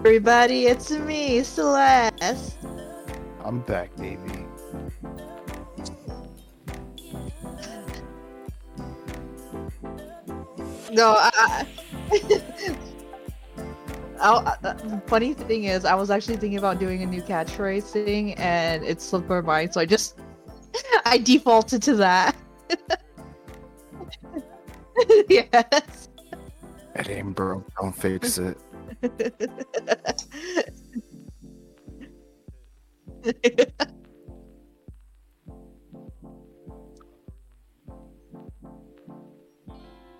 Everybody, it's me, Celeste. I'm back, baby. No, I. I I- uh, funny thing is, I was actually thinking about doing a new catchphrase thing, and it slipped my mind, so I just I defaulted to that. yes. It ain't broke. Don't fix it.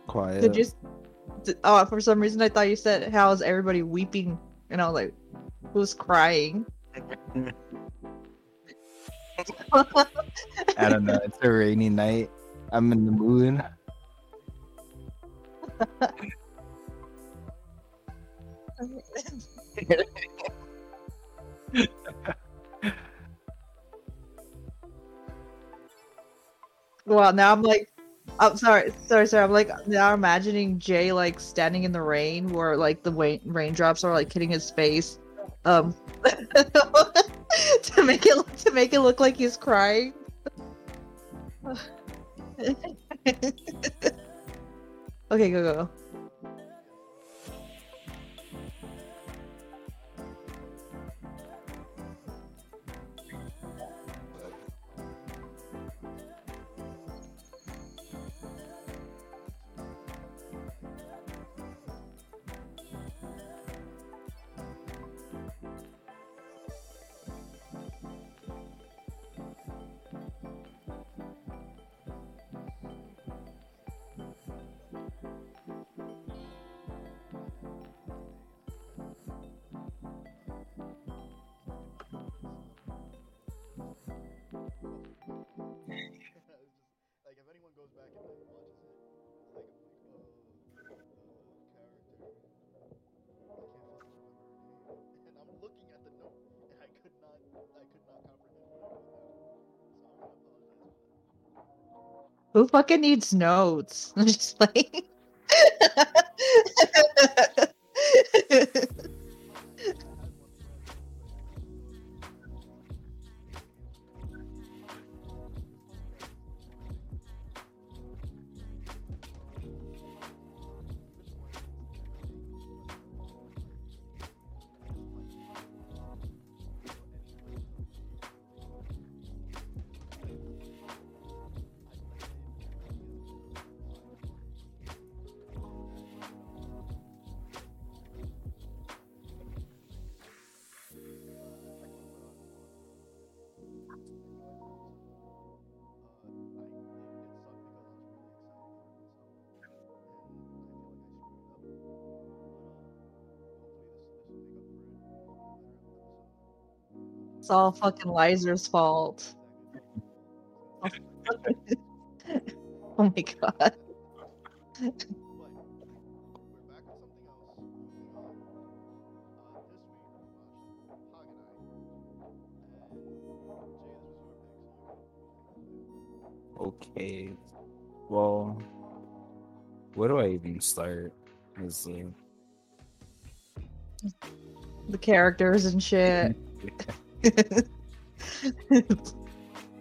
Quiet. Did you? Oh, for some reason I thought you said how's everybody weeping, and I was like, who's crying? I don't know. It's a rainy night. I'm in the mood. Well, now I'm like, I'm sorry, sorry, sorry. I'm like now imagining Jay like standing in the rain, where like the wa- raindrops are like hitting his face, um, to make it to make it look like he's crying. okay, go go. Fucking needs notes? I'm just like. It's all fucking Liser's fault. Oh my god. But we're back on something else. Moving on. Uh, this week we watched Haganai. And Jay, this was your pick. So Okay. Well, where do I even start? Is The characters and shit.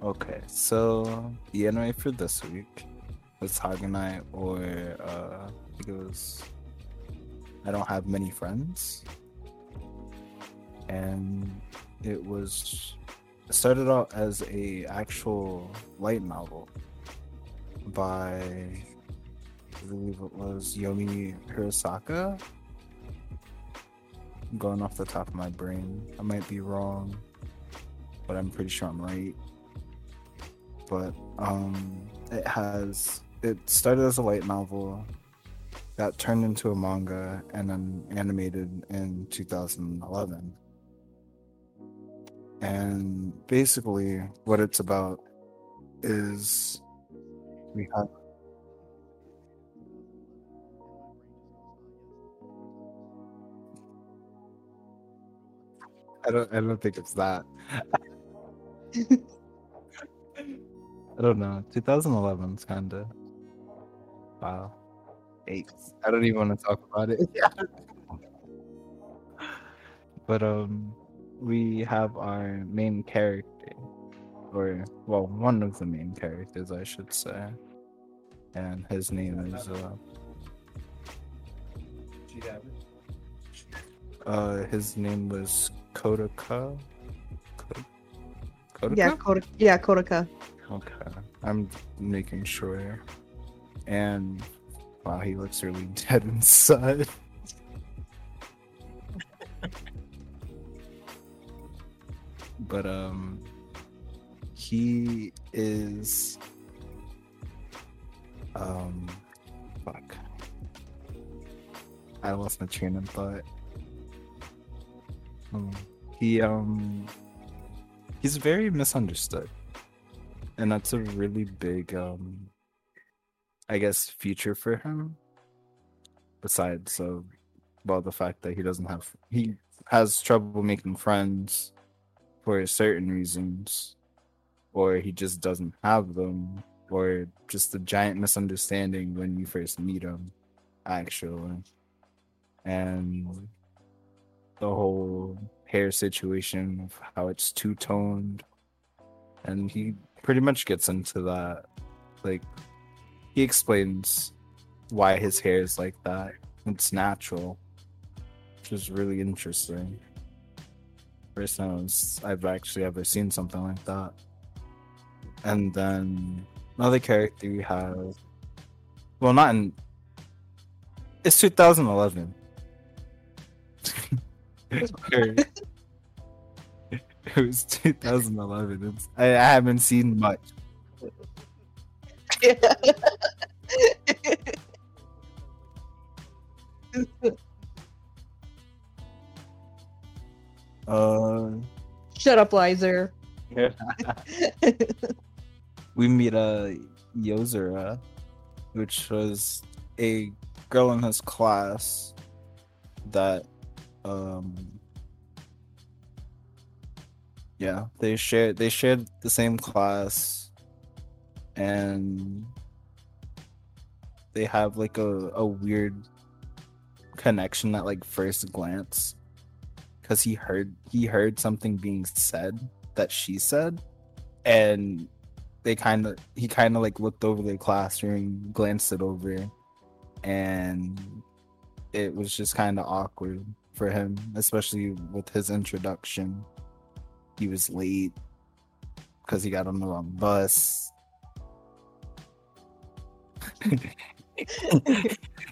okay. So the anime for this week was Haganai, or uh, I think it was I don't have many friends, and it was started out as a actual light novel by I believe it was Yomi Hirasaka. I'm going off the top of my brain. I might be wrong, but I'm pretty sure I'm right. But um it has it started as a light novel that turned into a manga and then animated in 2011. And basically what it's about is we have I don't I don't think it's that. I don't know. 2011 is kind of wow. Eight. I don't even want to talk about it. but um, we have our main character, or well, one of the main characters, I should say, and his name is uh, uh, his name was Kodaka. Ko- Kodaka? Yeah, yeah, Kodaka. Okay, I'm making sure. And wow, he looks really dead inside. but um, he is um, fuck. I lost my train of thought. Um, he um, he's very misunderstood. And that's a really big um i guess future for him. Besides uh, well the fact that he doesn't have he has trouble making friends for certain reasons. Or he just doesn't have them. Or just a giant misunderstanding when you first meet him actually. And the whole hair situation of how it's two-toned and he pretty much gets into that. Like, he explains why his hair is like that. It's natural, which is really interesting. First time I've actually ever seen something like that. And then another character we have, well, not in. It's 2011. It was 2011. It's, I, I haven't seen much. uh, Shut up, Lizer. we meet uh Yozura, which was a girl in his class that um yeah they shared they shared the same class and they have like a, a weird connection at like first glance because he heard he heard something being said that she said and they kind of he kind of like looked over the classroom glanced it over and it was just kind of awkward for him especially with his introduction he was late because he got on the wrong bus.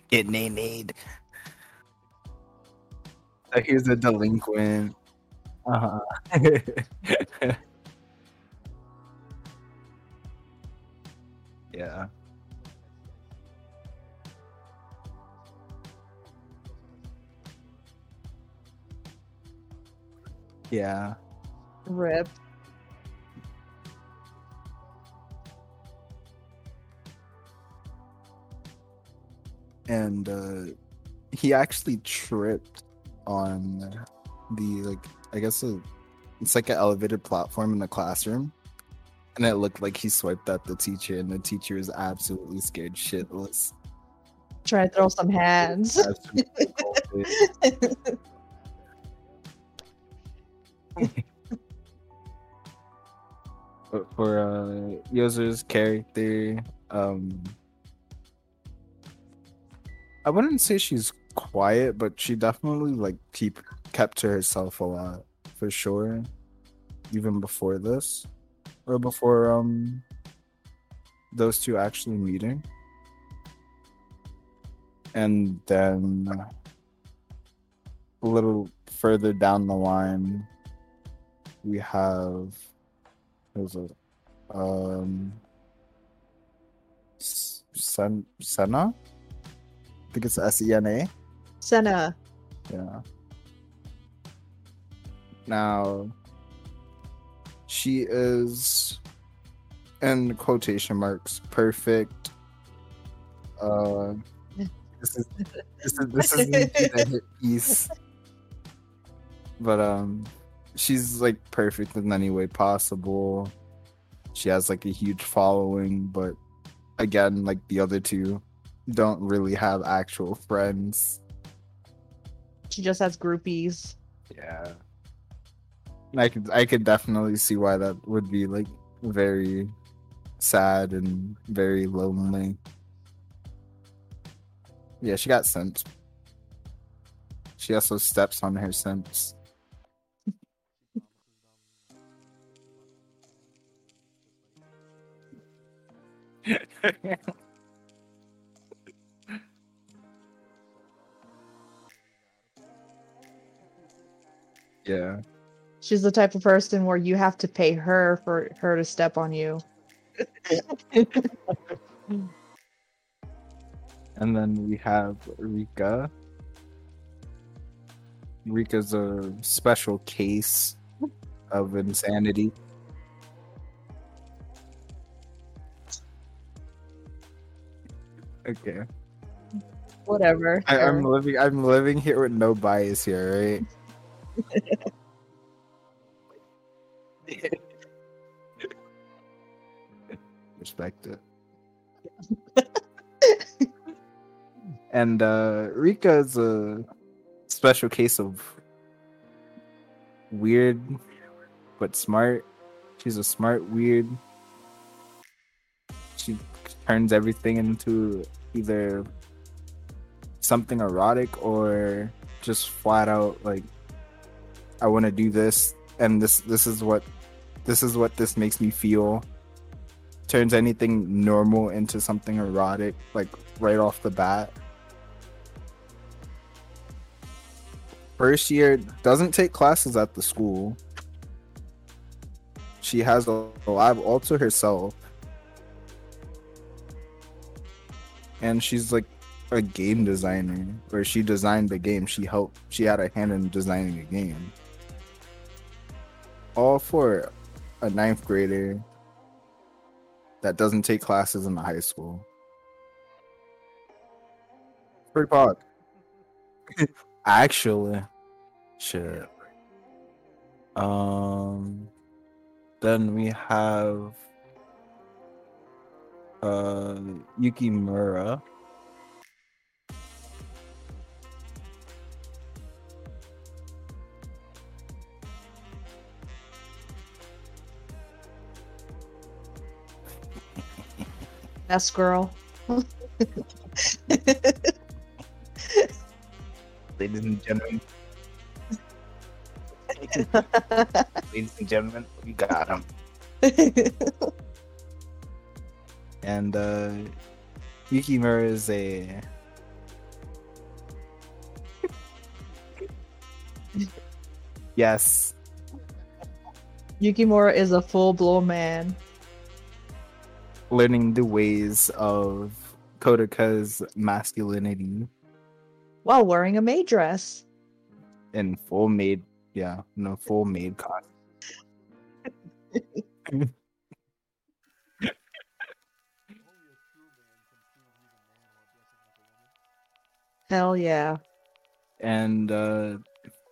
Get named. So he's a delinquent. Uh-huh. yeah. Yeah. Rip. and uh, he actually tripped on the like I guess a, it's like an elevated platform in the classroom, and it looked like he swiped at the teacher, and the teacher was absolutely scared shitless. Try to throw some hands. For uh Yozu's character, um I wouldn't say she's quiet, but she definitely like keep kept to herself a lot for sure. Even before this. Or before um those two actually meeting. And then a little further down the line we have there's a um Sen Sena? I think it's S E N A. Sena. Yeah. Now, she is, in quotation marks, perfect. Uh, this is this is this is a hit piece, but um, she's like perfect in any way possible. She has like a huge following, but again, like the other two, don't really have actual friends. She just has groupies. Yeah. I could I could definitely see why that would be like very sad and very lonely. Yeah, she got simps. She also steps on her simps. yeah. She's the type of person where you have to pay her for her to step on you. And then we have Rika. Rika's a special case of insanity. Okay. Whatever. I, I'm living I'm living here with no bias here, right? Respect it. and uh Rika is a special case of weird but smart. She's a smart weird. She turns everything into either something erotic or just flat out like I want to do this and this this is what this is what this makes me feel. Turns anything normal into something erotic like right off the bat. First year doesn't take classes at the school. She has a, all to herself and she's like a game designer. Where she designed the game. She helped she had a hand in designing the game. All for a ninth grader that doesn't take classes in the high school. Pretty pog. Actually shit. Um then we have uh Yukimura Best girl. ladies and gentlemen. Ladies and gentlemen we got him and uh Yukimura is a yes Yukimura is a full blown man. learning the ways of Kodaka's masculinity While wearing a maid dress. in full maid yeah no full maid costume Hell yeah. and uh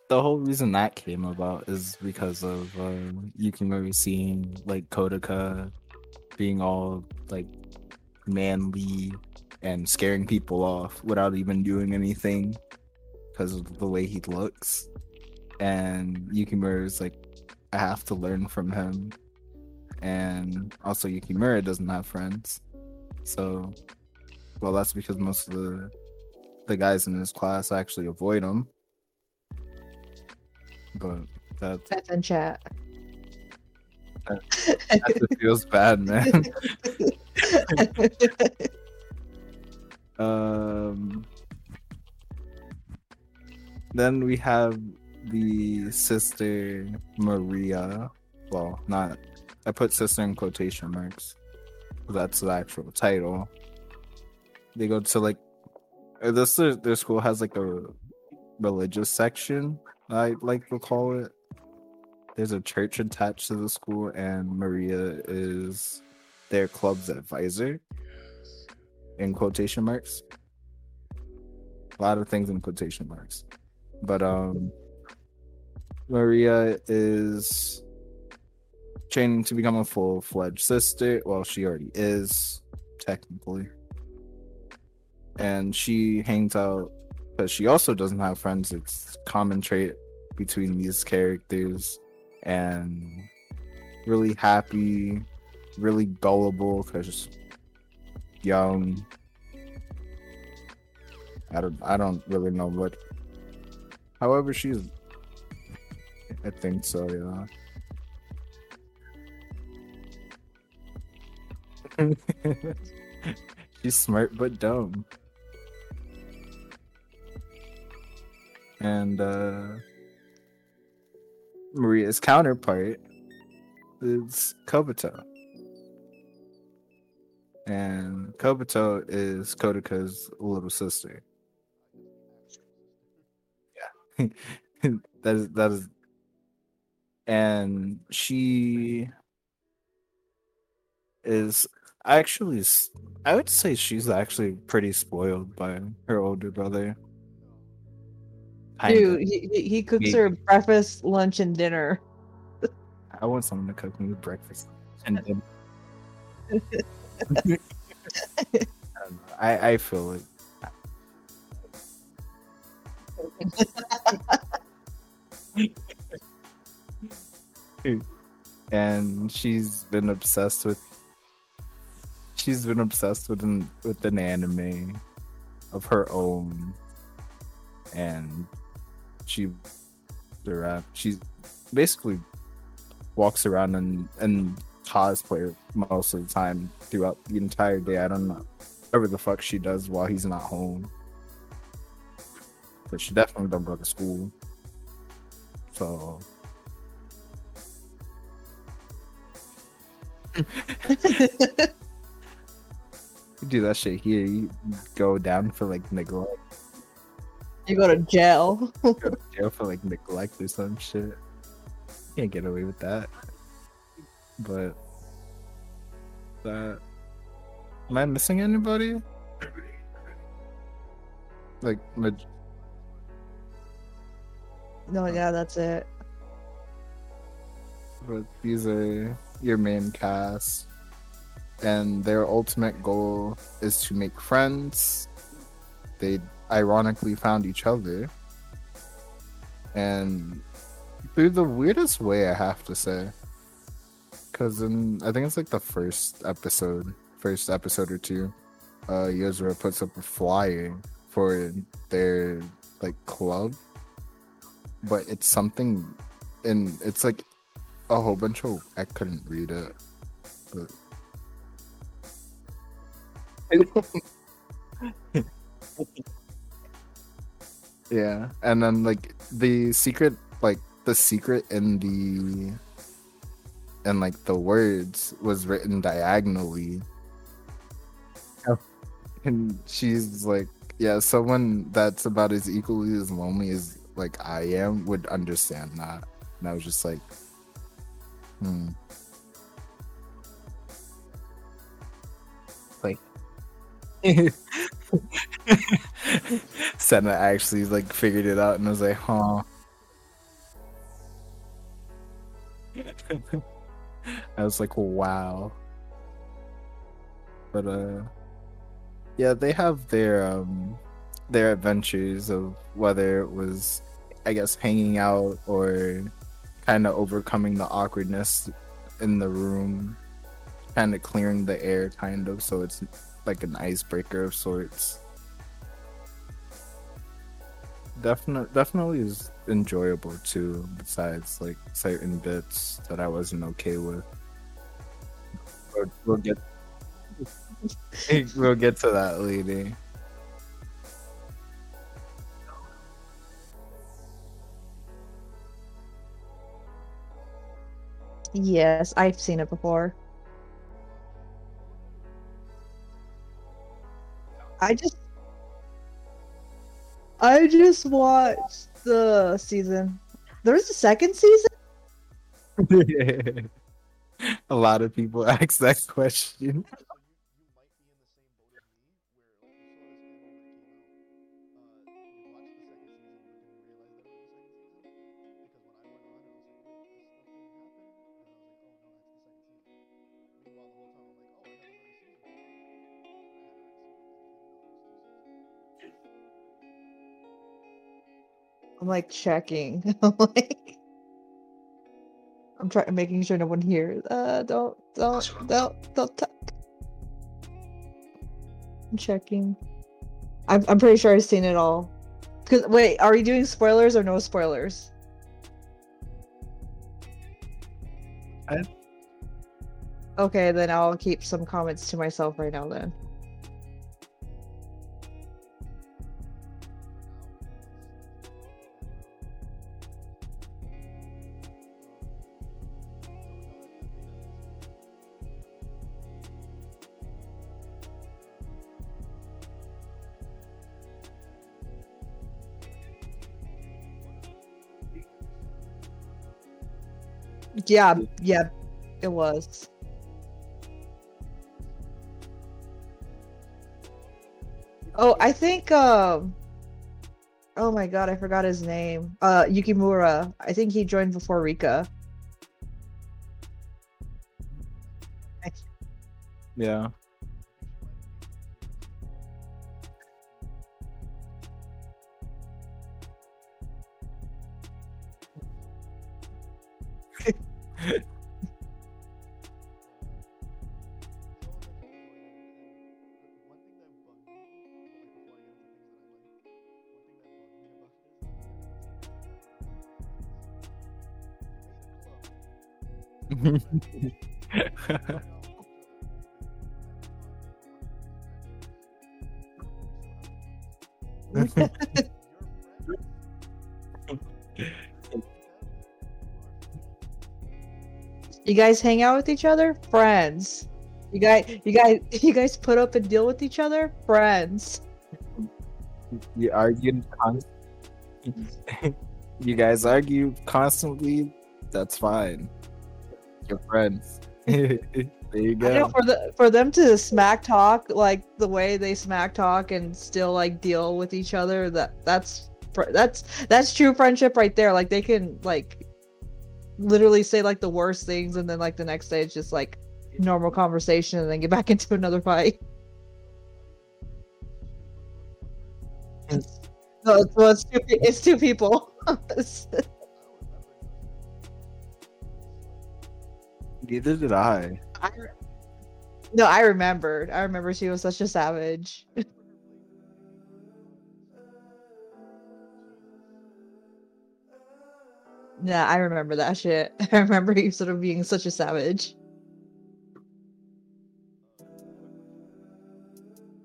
the whole reason that came about is because of uh, Yukimura seeing like Kodaka being all like manly and scaring people off without even doing anything because of the way he looks. And Yukimura is like, I have to learn from him. And also, Yukimura doesn't have friends. So, well, that's because most of the the guys in his class actually avoid him. But that That's in chat. that just feels bad, man. um, then we have the sister Maria. Well, not. I put sister in quotation marks. That's the actual title. They go to like this. Their, their school has like a religious section. I like to call it. There's a church attached to the school, and Maria is their club's advisor. In quotation marks. A lot of things in quotation marks. But um Maria is training to become a full fledged sister. Well, she already is, technically. And she hangs out because she also doesn't have friends. It's common trait between these characters and really happy, really gullible because young. I don't I don't really know what however she's I think so, yeah. she's smart but dumb. And uh Maria's counterpart is Kobato. And Kobato is Kodaka's little sister. Yeah. that is that is and she is actually I would say she's actually pretty spoiled by her older brother. Dude, he, he- cooks her breakfast, lunch, and dinner. I want someone to cook me breakfast. And I. I I feel it. and she's been obsessed with she's been obsessed with an with an anime of her own and she rap she's basically walks around and and cosplay most of the time throughout the entire day. I don't know whatever the fuck she does while he's not home. But she definitely don't go to school. So. You do that shit here you go down for like neglect you go to jail. go to jail for like neglect or some shit. Can't get away with that. But that am I missing anybody? Like maj- no, yeah, that's it. but these are your main cast and their ultimate goal is to make friends they ironically found each other. And through the weirdest way i have to say. Because in i think it's like the first episode first episode or two uh Yozora puts up a flyer for their like club. But it's something and it's like a whole bunch of I couldn't read it, but yeah, and then like the secret, like the secret in the and like the words was written diagonally, and she's like, yeah, someone that's about as equally as lonely as like I am would understand that, and I was just like. Hmm. Like Sena actually like figured it out and was like, huh. I was like, wow. But uh yeah, they have their um their adventures of whether it was I guess hanging out or kind of overcoming the awkwardness in the room, kind of clearing the air, kind of. So it's like an icebreaker of sorts. Definitely, definitely is enjoyable too. Besides, like certain bits that I wasn't okay with. We'll, get, we'll get to that lady. Yes, I've seen it before. I just I just watched the season. There was a second season? a lot of people ask that question. I'm like checking. I'm like, I'm trying, making sure no one hears. Uh, don't, don't, don't, don't talk. I'm checking. I'm, I'm pretty sure I've seen it all. Cause wait, are we doing spoilers or no spoilers? I- Okay, then I'll keep some comments to myself right now. Then. Yeah, yeah, it was. Oh, I think um Oh my god, I forgot his name. Uh Yukimura. I think he joined before Rika. Yeah. You guys hang out with each other? Friends. You guys you guys you guys put up and deal with each other? Friends. you argue you guys argue constantly that's fine you're friends there you know go for the for them to smack talk like the way they smack talk and still like deal with each other that that's that's that's true friendship right there like they can like literally say like the worst things and then like the next day it's just like normal conversation and then get back into another fight. No it's, well, it's, two, it's two people. Neither did i. I no i remembered. I remember she was such a savage Yeah, I remember that shit. I remember you sort of being such a savage.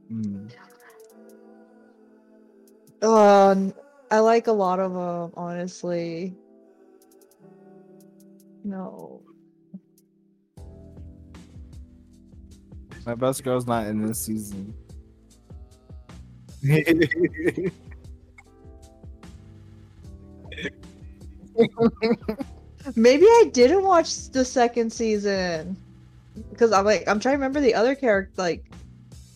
Hmm. Um, I like a lot of them, honestly. No. my best girl's not in this season Maybe I didn't watch the second season. Because I'm like, I'm trying to remember the other character, like,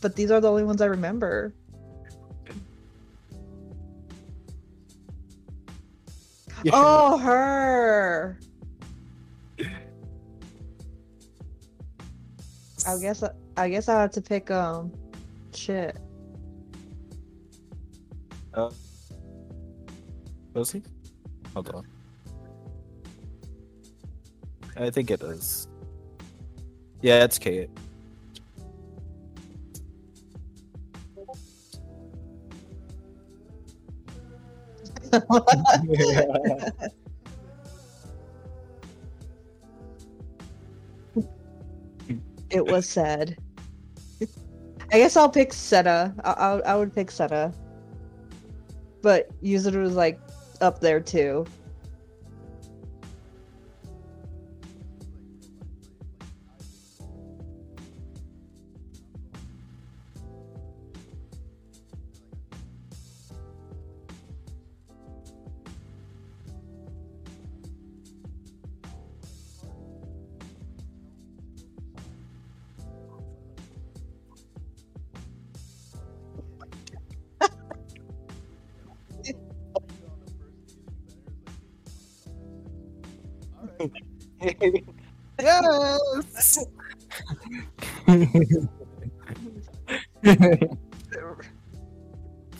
but these are the only ones I remember. Yeah. Oh, her. I guess I, I guess I have to pick um shit. Uh, Lucy? Hold on. I think it is. Yeah, it's Kate. it was said. I guess I'll pick Seta. I, I, I would pick Seta. But User was like up there too.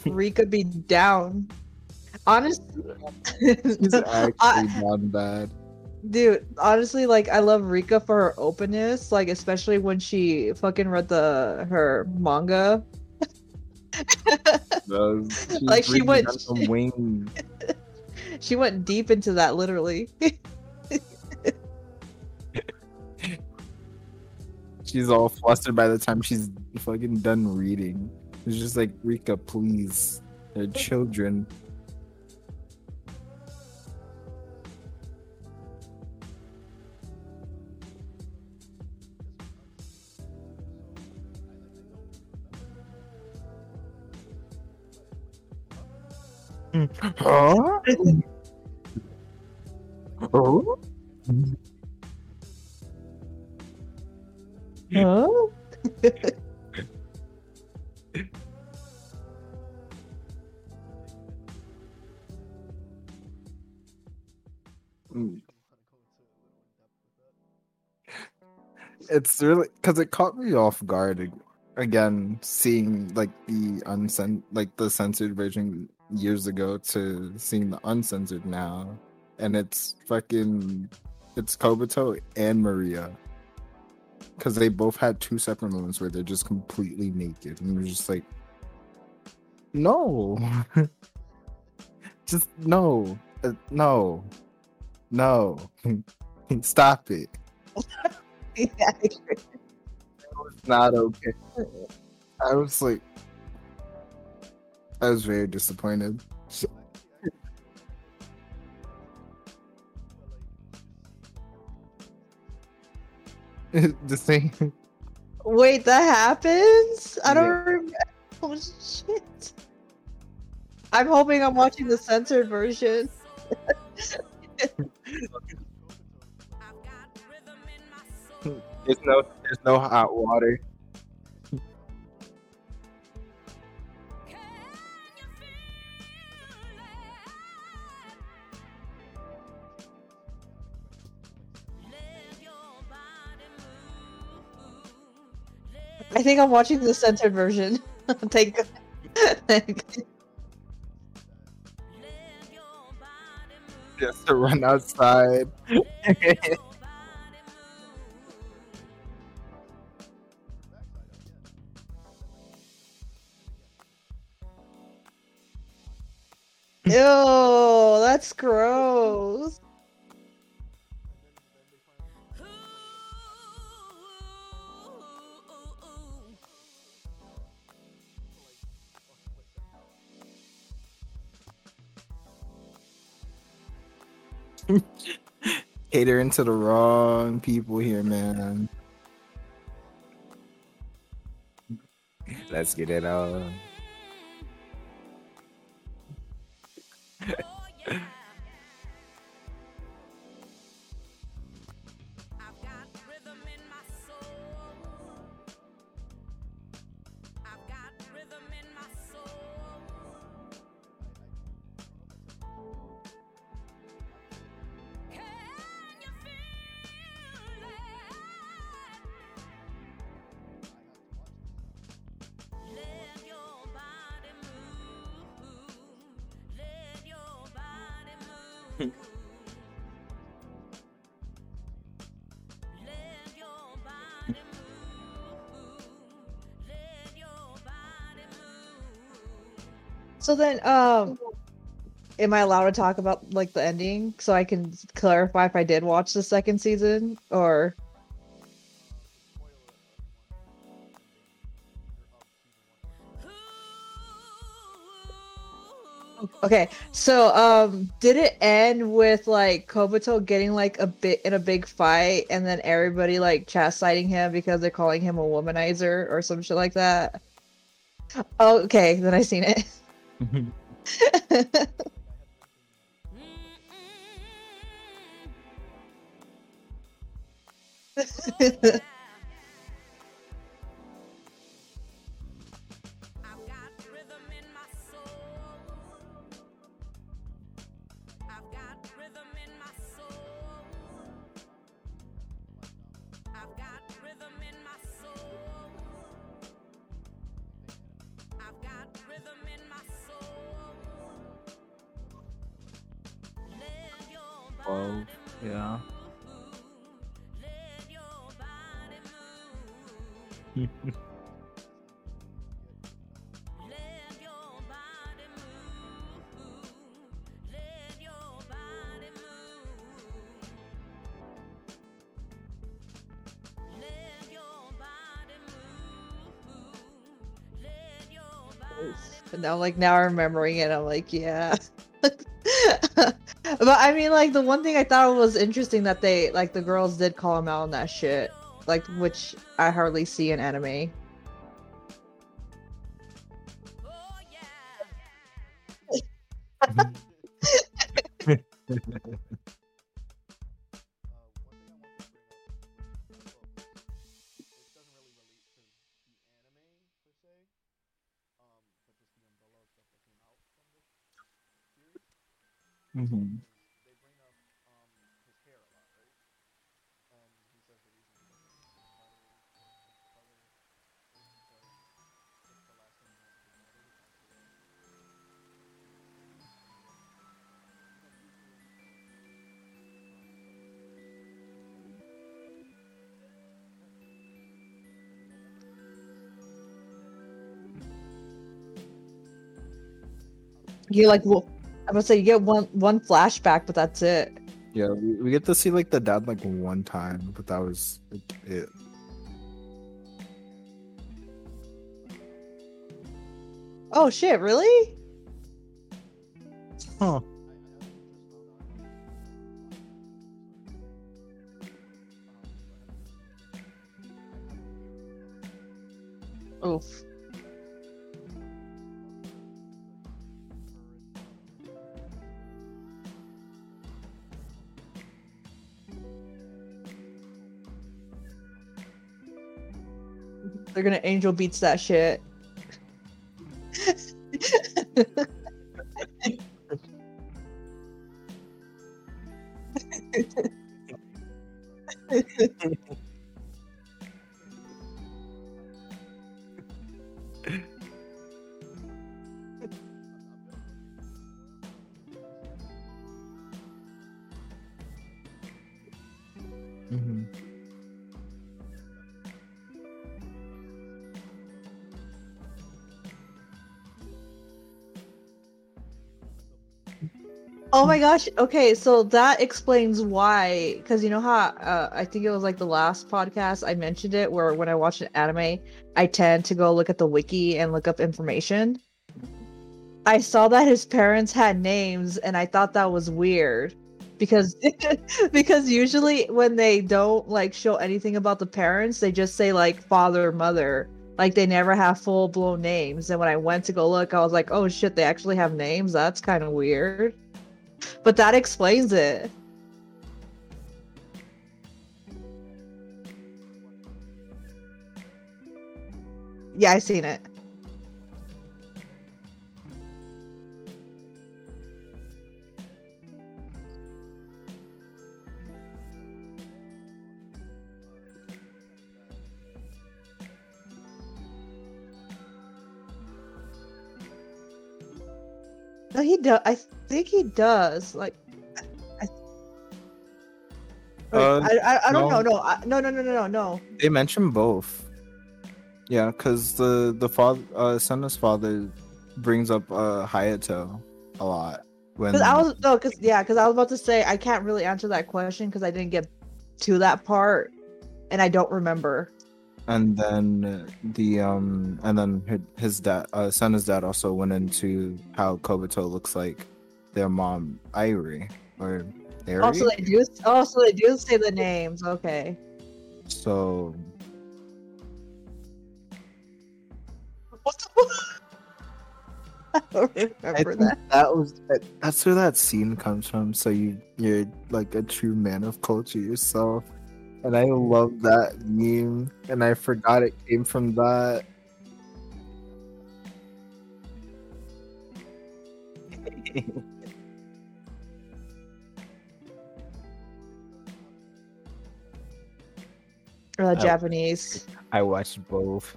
Rika be down. honestly, She's actually I- not bad. dude, honestly, like I love Rika for her openness, like especially when she fucking read the her manga. Like, she went- on some wings. She went deep into that literally. She's all flustered by the time she's fucking done reading. It's just like Rika, please. They're children. Hmm. Huh? Oh? Huh? It's really because it caught me off guard again, seeing like the uncen like the censored version years ago to seeing the uncensored now, and it's fucking it's Kobato and Maria because they both had two separate moments where they're just completely naked, and you're just like, no, just no, uh, no, no, stop it. Yeah, I agree. It's not okay. I was like, I was very disappointed. the thing, Wait, that happens? I don't Yeah. remember. Oh shit! I'm hoping I'm watching the censored version. there's no, there's no hot water. I think I'm watching the censored version. Thank Thank- Just to run outside. Ew, that's gross. Catering to the wrong people here, man. Let's get it on. So then, um, am I allowed to talk about like the ending so I can clarify if I did watch the second season or? Okay, so um, did it end with like Kobato getting like a bit in a big fight, and then everybody like chastising him because they're calling him a womanizer or some shit like that? Okay, then I seen it. Ha. Mm-hmm. Now, like now, I'm remembering it. I'm like, yeah. but I mean, like the one thing I thought was interesting that they like the girls did call him out on that shit, like which I hardly see in anime. Mm-hmm. Mm-hmm. away. You like, well, I'm gonna say you get one one flashback, but that's it. Yeah, we, we get to see like the dad like one time, but that was like, it. Oh shit! Really? Huh. Oof. They're gonna angel beats that shit. gosh. Okay, so that explains why. Because you know how uh, I think it was like the last podcast I mentioned it, where when I watch an anime, I tend to go look at the wiki and look up information. I saw that his parents had names, and I thought that was weird because because usually when they don't like show anything about the parents, they just say like father mother. Like they never have full blown names. And when I went to go look, I was like, oh shit, they actually have names. That's kind of weird. But that explains it. Yeah, I seen it. No, he does. I think he does. Like, I, Wait, Uh, I, I, I don't no. know. No, I, no, no, no, no, no, no. They mention both. Yeah, because the the father, uh, Sena's father, brings up uh Hayato a lot when Because I was no, because yeah, because I was about to say I can't really answer that question because I didn't get to that part, and I don't remember. and then the um and then his dad uh Sena's dad also went into how Kobato looks like their mom Irie or Ari. Also, they do. Also, they do say the names. Okay. so What the? I don't I remember think that. that was that, that's where that scene comes from. So you you're like a true man of culture yourself, and I love that meme, and I forgot it came from that. Oh. Japanese. I watched both.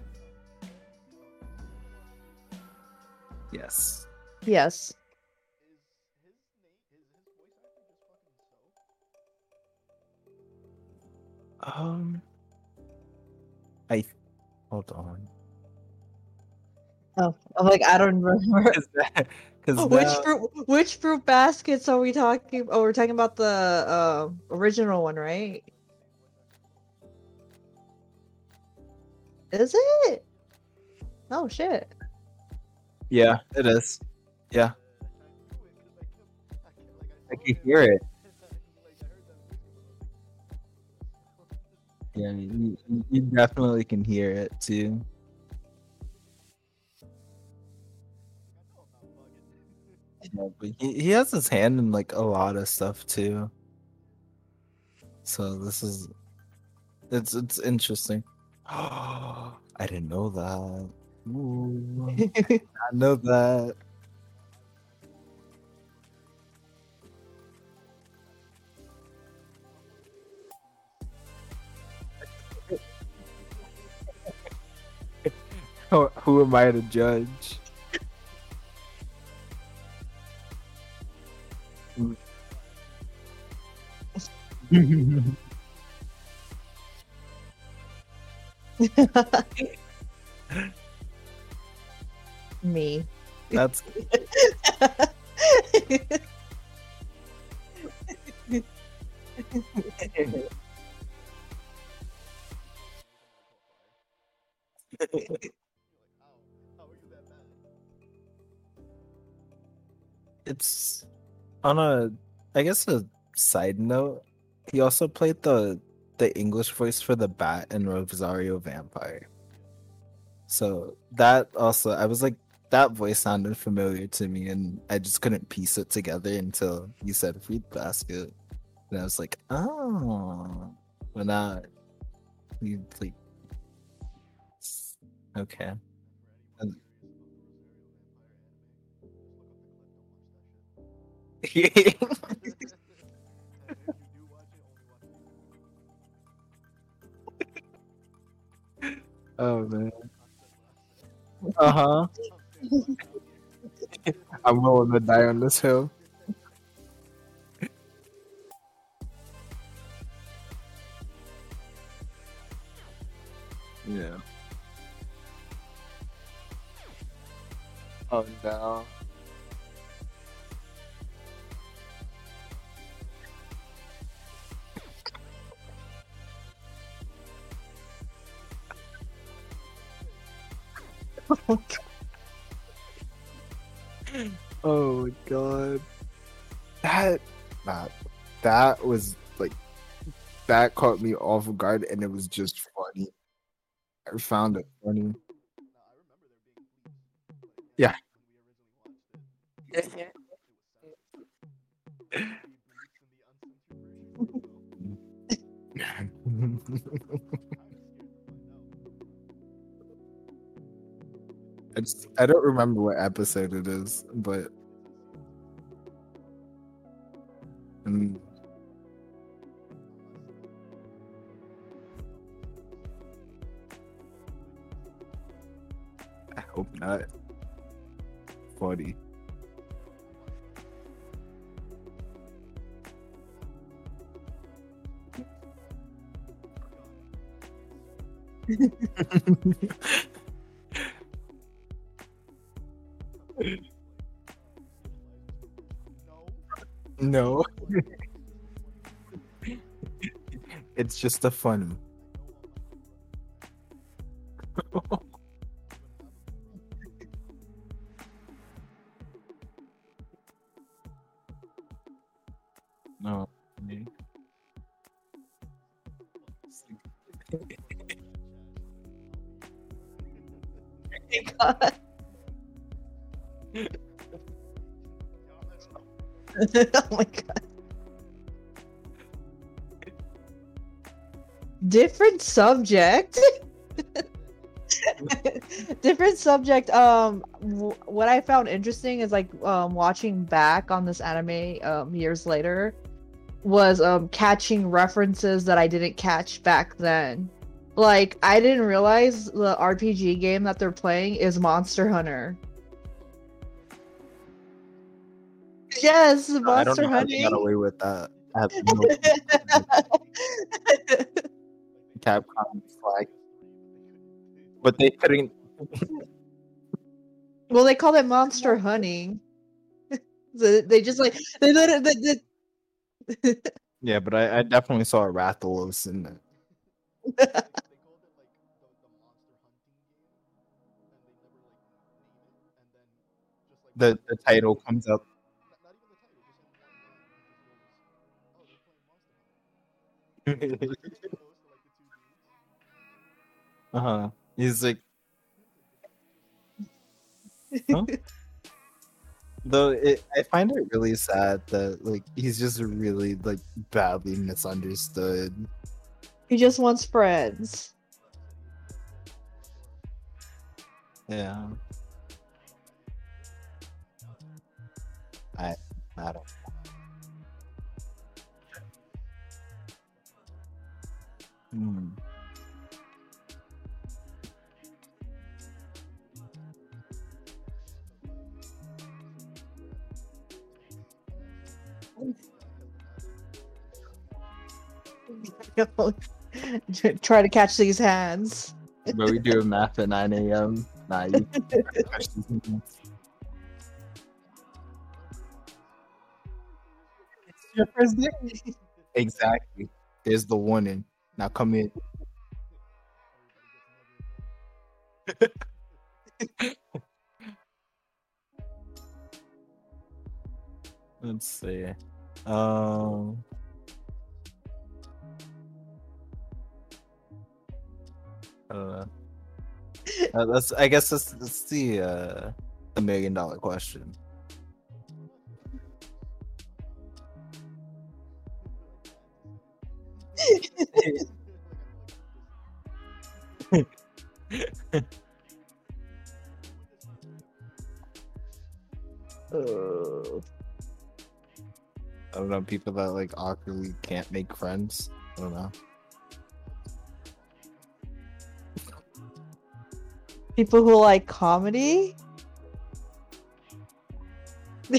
Yes. Yes. Is his name his his voice actor just fucking so? Um, I hold on. Oh, I'm like I don't remember. Because Which fruit? Which fruit baskets are we talking? Oh, we're talking about the uh, original one, right? Is it? Oh shit! yeah, it is. Yeah, I can hear it. Yeah, you, you- you definitely can hear it too. Yeah, but he, he has his hand in like a lot of stuff too. So this is it's it's interesting. I didn't know that. I know that. Who, who am I to judge? Mm. Me. That's it's on a I guess a side note. He also played the the English voice for the Bat in Rosario Vampire. So that also I was like that voice sounded familiar to me and I just couldn't piece it together until you said Fruit Basket. And I was like, oh but now you like okay. And- oh man. Uh huh. I'm willing to die on this hill. Yeah. Oh no. Oh my god. That that that was like that caught me off guard and it was just funny. I found it funny. Yeah. I just I don't remember what episode it is, but Mm, I hope not. Forty. no. it's just a fun. oh my god. Different subject. Different subject. Um, w- what I found interesting is like um watching back on this anime um years later was um catching references that I didn't catch back then. Like I didn't realize the RPG game that they're playing is Monster Hunter. Yes, I don't Monster know how they got away with that. No Capcom flag, but they couldn't. Well, they called it monster hunting. So they just like they literally Yeah, but I, I definitely saw a Rathalos in it. they called it like the, the monster hunting game, uh huh. He's like, Huh? though it, I find it really sad that like he's just really like badly misunderstood. he just wants friends. Yeah. I I don't. Hmm. Try to catch these hands. But we do a math at 9 a.m. Nah, you It's your first day. Exactly. There's the warning. Now come in. Let's see. Um. I don't know. Uh, that's. I guess that's, that's the uh, the million dollar question. Uh, I don't know. People that like awkwardly can't make friends. I don't know. people who like comedy.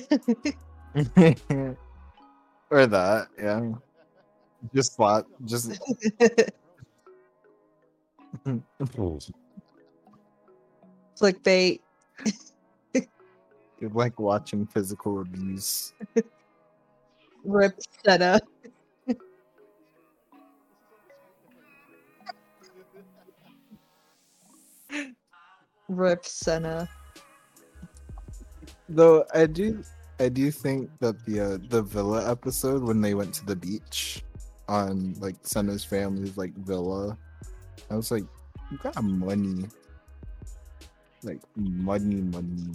or that, yeah. Just thought, just Clickbait. you like watching physical abuse. Rip Sena. Rip Sena. Though I do, I do think that the uh, the villa episode when they went to the beach on like Sena's family's like villa, I was like, you got money, like money, money.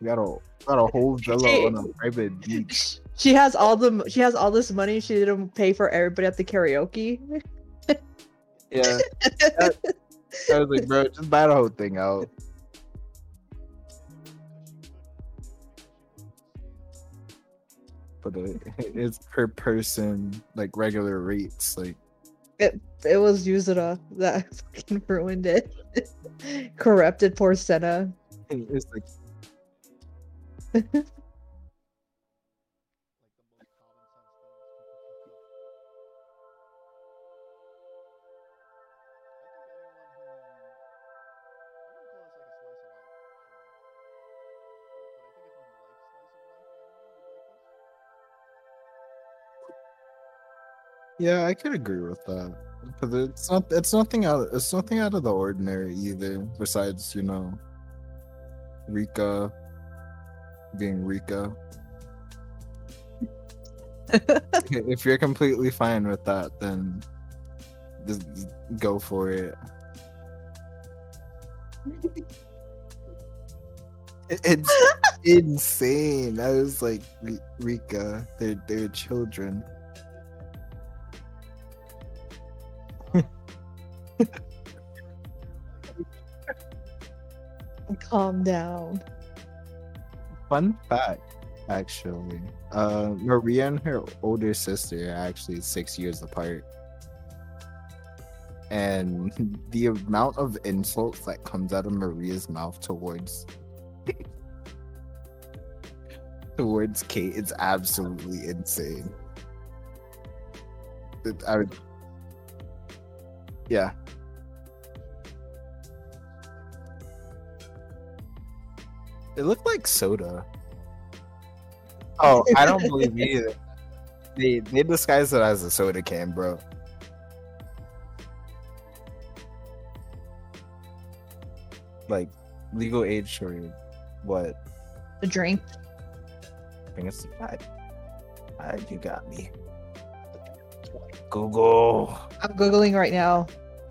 You got a got a whole villa on a private beach. She has all the she has all this money. She didn't pay for everybody at the karaoke. Yeah, I was like, bro, just buy the whole thing out. But uh, it's per person, like regular rates. Like, It it was Yozora that fucking ruined it. Corrupted poor Sena. it's like Yeah, I could agree with that. because it's not it's nothing out it's nothing out of the ordinary either, besides, you know, Rika being Rika. if you're completely fine with that, then just go for it. It- It's insane. I was like, "Ri- Rika, they're they're children. Calm down. Fun fact, actually, uh, Maria and her older sister are actually six years apart, and the amount of insults that comes out of Maria's mouth towards towards Kate is absolutely insane. I would, Yeah. It looked like soda. Oh, I don't believe you either. They they disguised it as a soda can, bro. Like legal age or what? The drink. I think it's I, I, you got me. Google. I'm googling right now.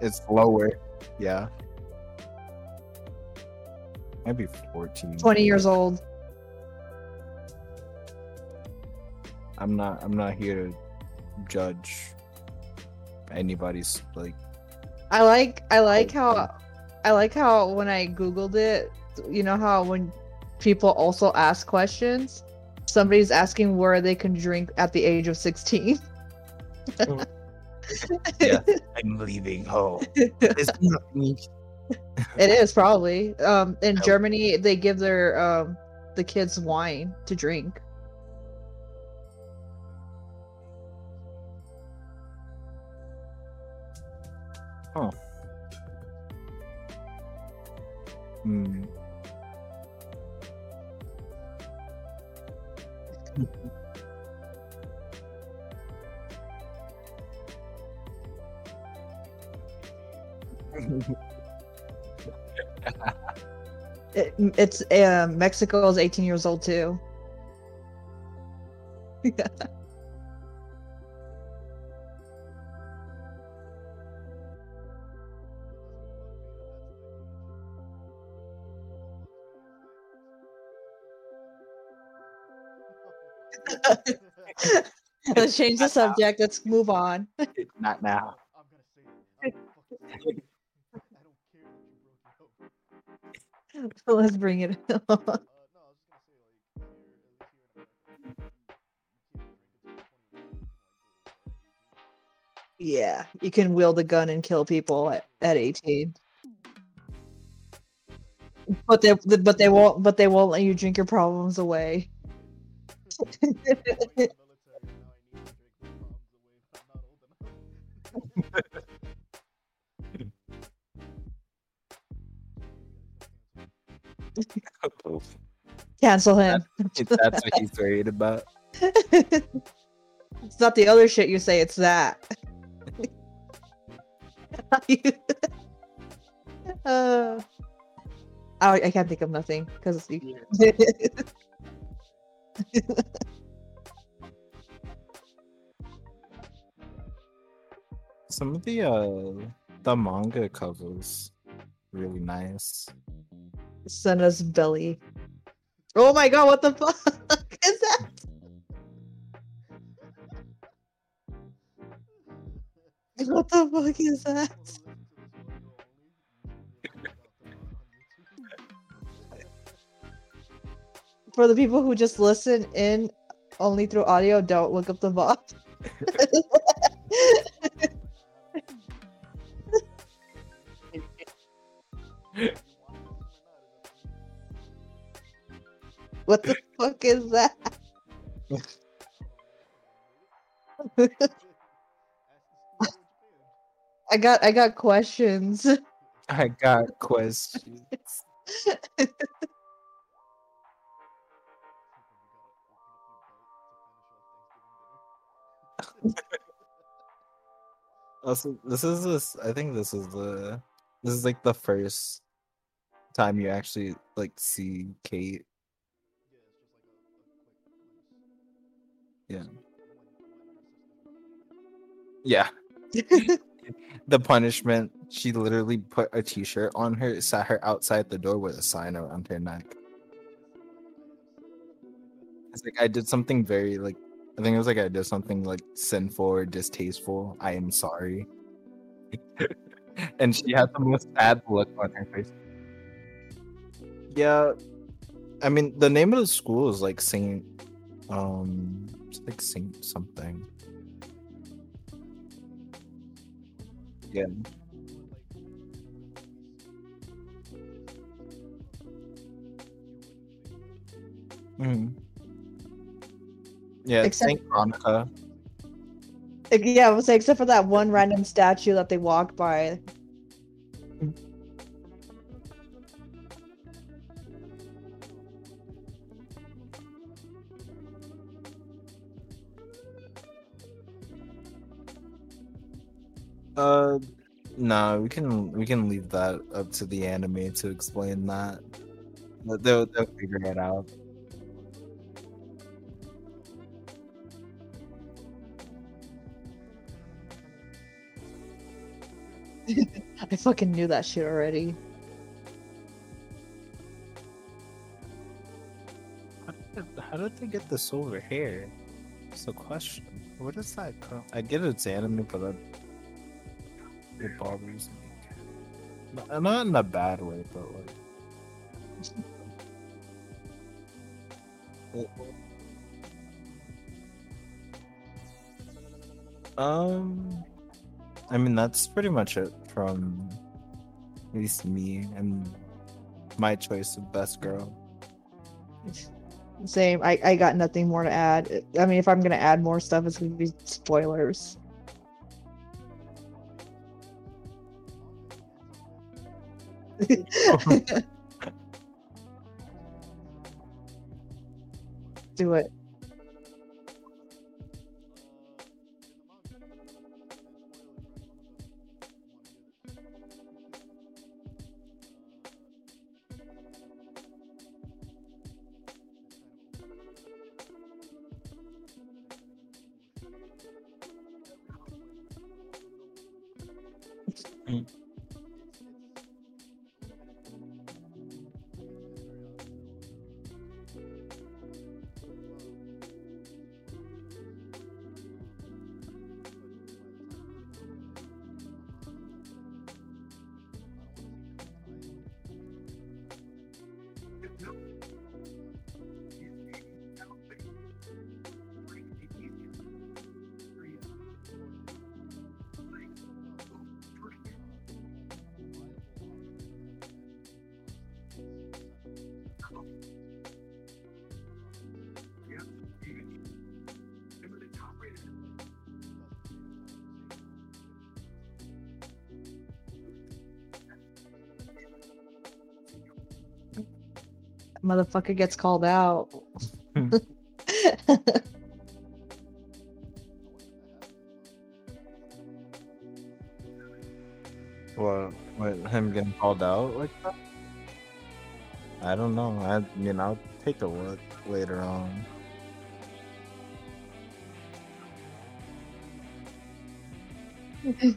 it's lower. Yeah. Maybe 14. 20 years old. I'm not I'm not here to judge anybody's like I like I like how I like how when I googled it, you know how when people also ask questions, somebody's asking where they can drink at the age of 16. Yeah. I'm leaving oh. home. It's not me. It is probably. Um in. Germany they give their um the kids wine to drink. Hmm. It, it's uh, Mexico is 18 years old too. Let's change the subject. Let's move on. not now. Let's bring it. Uh, no, I was just gonna say like here, at least here in America, you can't drink until 21. You can, like, go to a bar at 18. yeah, you can wield a gun and kill people at, at 18. But they but they won't but they won't let you drink your problems away. Cancel him. That's what he's worried about. it's not the other shit you say, it's that. uh, I, I can't think of nothing because you. Some of the uh the manga covers really mm. nice. Sena's belly. Oh my god, what the fuck is that? What the fuck is that? For the people who just listen in only through audio, don't look up the bot. what the fuck is that? I got I got questions. I got questions. Also, this is this. I think this is the. This is like the first time you actually like see Kate. Yeah. Yeah. The punishment. She literally put a T-shirt on her, sat her outside the door with a sign around her neck. It's like I did something very like. I think it was like I did something like sinful or distasteful. I am sorry. and she had the most sad look on her face. Yeah, I mean the name of the school is like Saint, um, like Saint something. Yeah. Mhm. Yeah, Except- Saint Veronica. Yeah, I was saying, except for that one random statue that they walked by. No, we can we can leave that up to the anime to explain that. They'll they'll figure it out. I fucking knew that shit already. How did, they get the silver hair? It's the question. What is that? I get it's anime, but that, it bothers me. Not- in a bad way, but like. Um, I mean that's pretty much it from at least me and my choice of best girl. Same. I, I got nothing more to add. I mean, if I'm gonna add more stuff, it's gonna be spoilers. Do it. Motherfucker gets called out. Hmm. What? What? Him getting called out like that? I don't know. I mean, I'll take a look later on.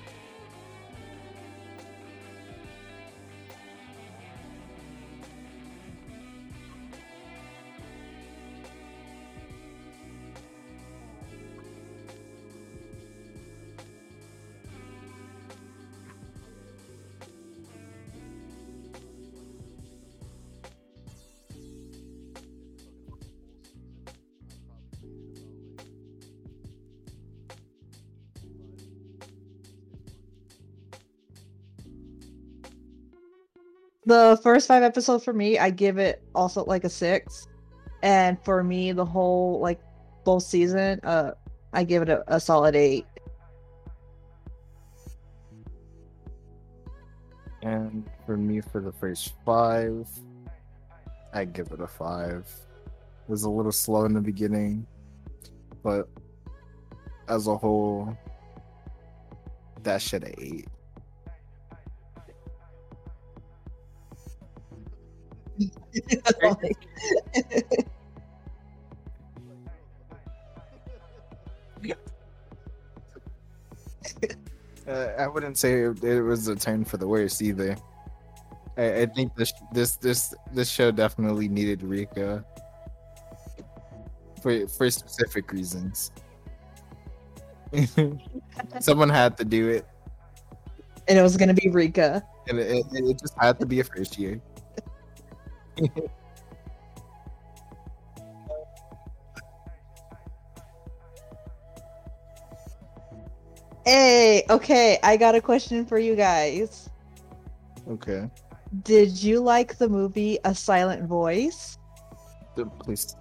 the first five episodes for me, I give it also like a six, and for me, the whole like both season, uh, I give it a, a solid eight. And for me, for the first five, I give it a five. It was a little slow in the beginning, but as a whole, that should a eight. Uh, I wouldn't say it, it was a turn for the worse either. I, I think this this this this show definitely needed Rika for for specific reasons. Someone had to do it, and it was gonna be Rika. and it, it, it just had to be a first year. Hey, okay, I got a question for you guys. Okay. Did you like the movie A Silent Voice? Please.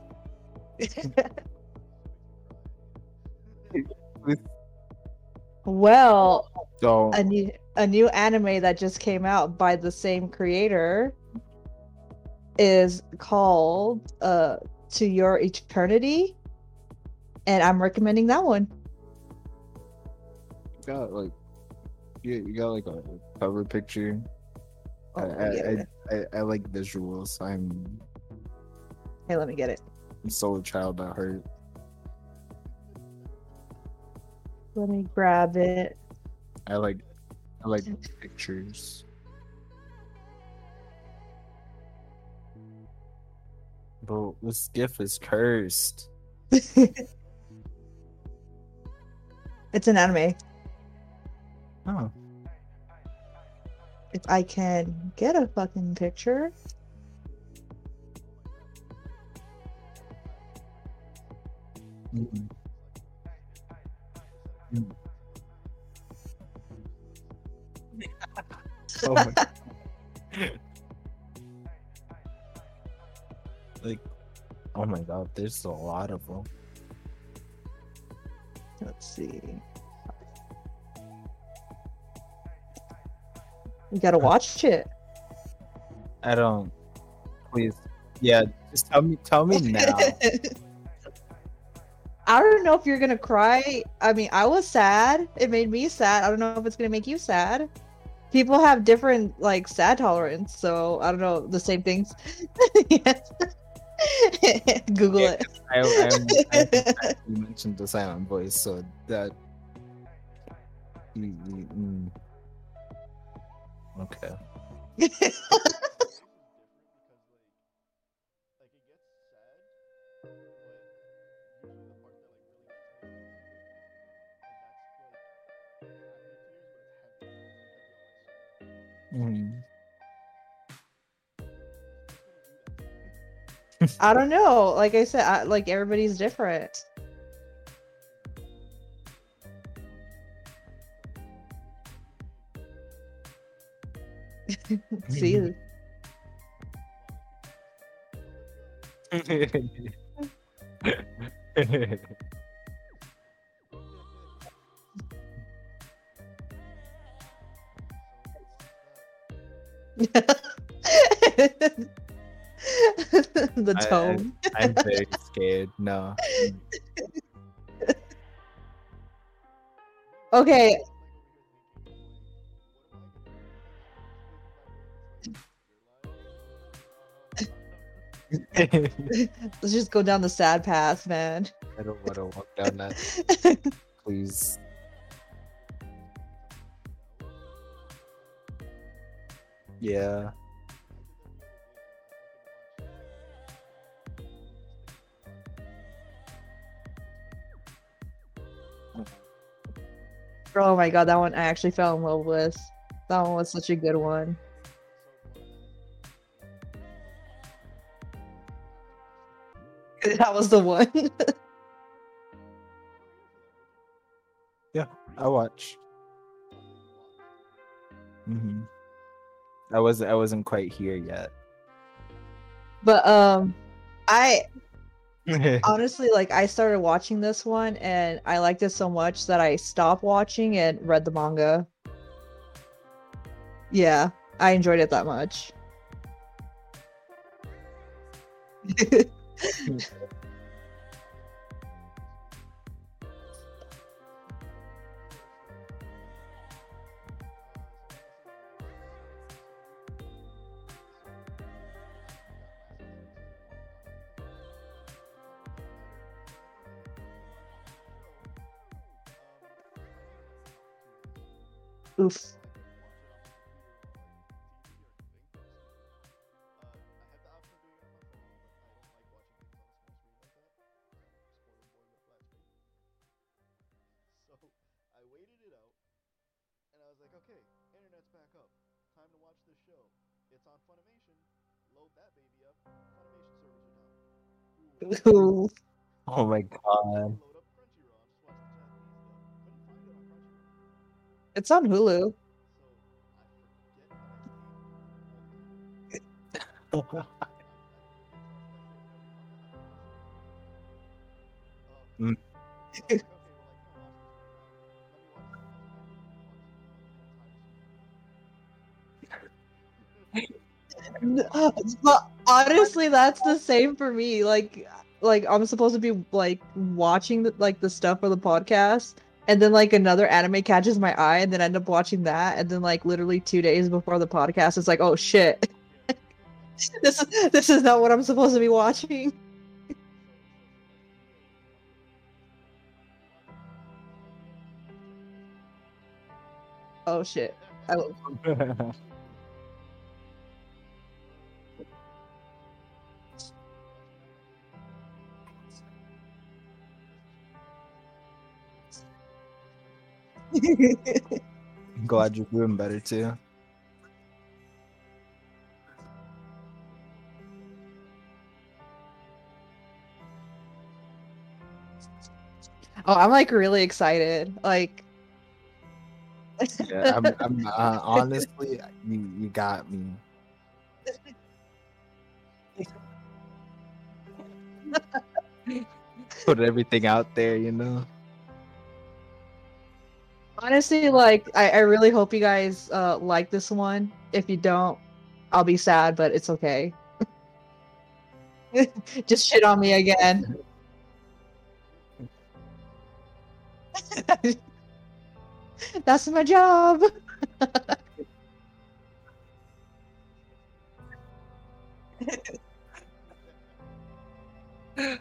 well, a new a new anime that just came out by the same creator is called uh To Your Eternity. And I'm recommending that one. You got like, you, you got like a cover picture. I, Oh, I, yeah. I, I, I like visuals. I'm, Hey, let me get it. I'm so a child at heart. Let me grab it. I like, I like pictures. Bro, this GIF is cursed. It's an anime. Oh, If I can get a fucking picture. mm. Mm. oh my. Like, oh my god, there's a lot of them. Let's see. You gotta uh, watch it. I don't. Please, yeah, just tell me, tell me now. I don't know if you're gonna cry. I mean, I was sad. It made me sad. I don't know if it's gonna make you sad. People have different like sad tolerance, so I don't know the same things. Google Yeah, it. I, I'm, I'm, you mentioned the silent voice, so that. Mm, mm, mm. Okay. Like I don't know. Like I said, I, like everybody's different. See, the I- I- tone. I'm very scared. No. Okay, let's just go down the sad path, man. I don't want to walk down that. Please. Yeah. Oh my god, that one I actually fell in love with. That one was such a good one. That was the one. Yeah, I watch. hmm I was I wasn't quite here yet. but um I honestly like I started watching this one and I liked it so much that I stopped watching and read the manga. Yeah, I enjoyed it that much. show. It's on Funimation. Load that baby up. Funimation servers are down. Ooh. oh my god. It's on Hulu. So I forget that I saved all the Mm. but honestly, that's the same for me. Like, like I'm supposed to be like watching the, like the stuff for the podcast, and then like another anime catches my eye, and then I end up watching that, and then like literally two days before the podcast, it's like, oh shit, this is this is not what I'm supposed to be watching. Oh shit. I will- Glad you're doing better too. oh, I'm like really excited. Like Yeah, I'm, I'm uh, honestly, you you got me. Put everything out there, you know. Honestly, like I, I really hope you guys uh like this one. If you don't, I'll be sad, but it's okay. Just shit on me again. That's my job.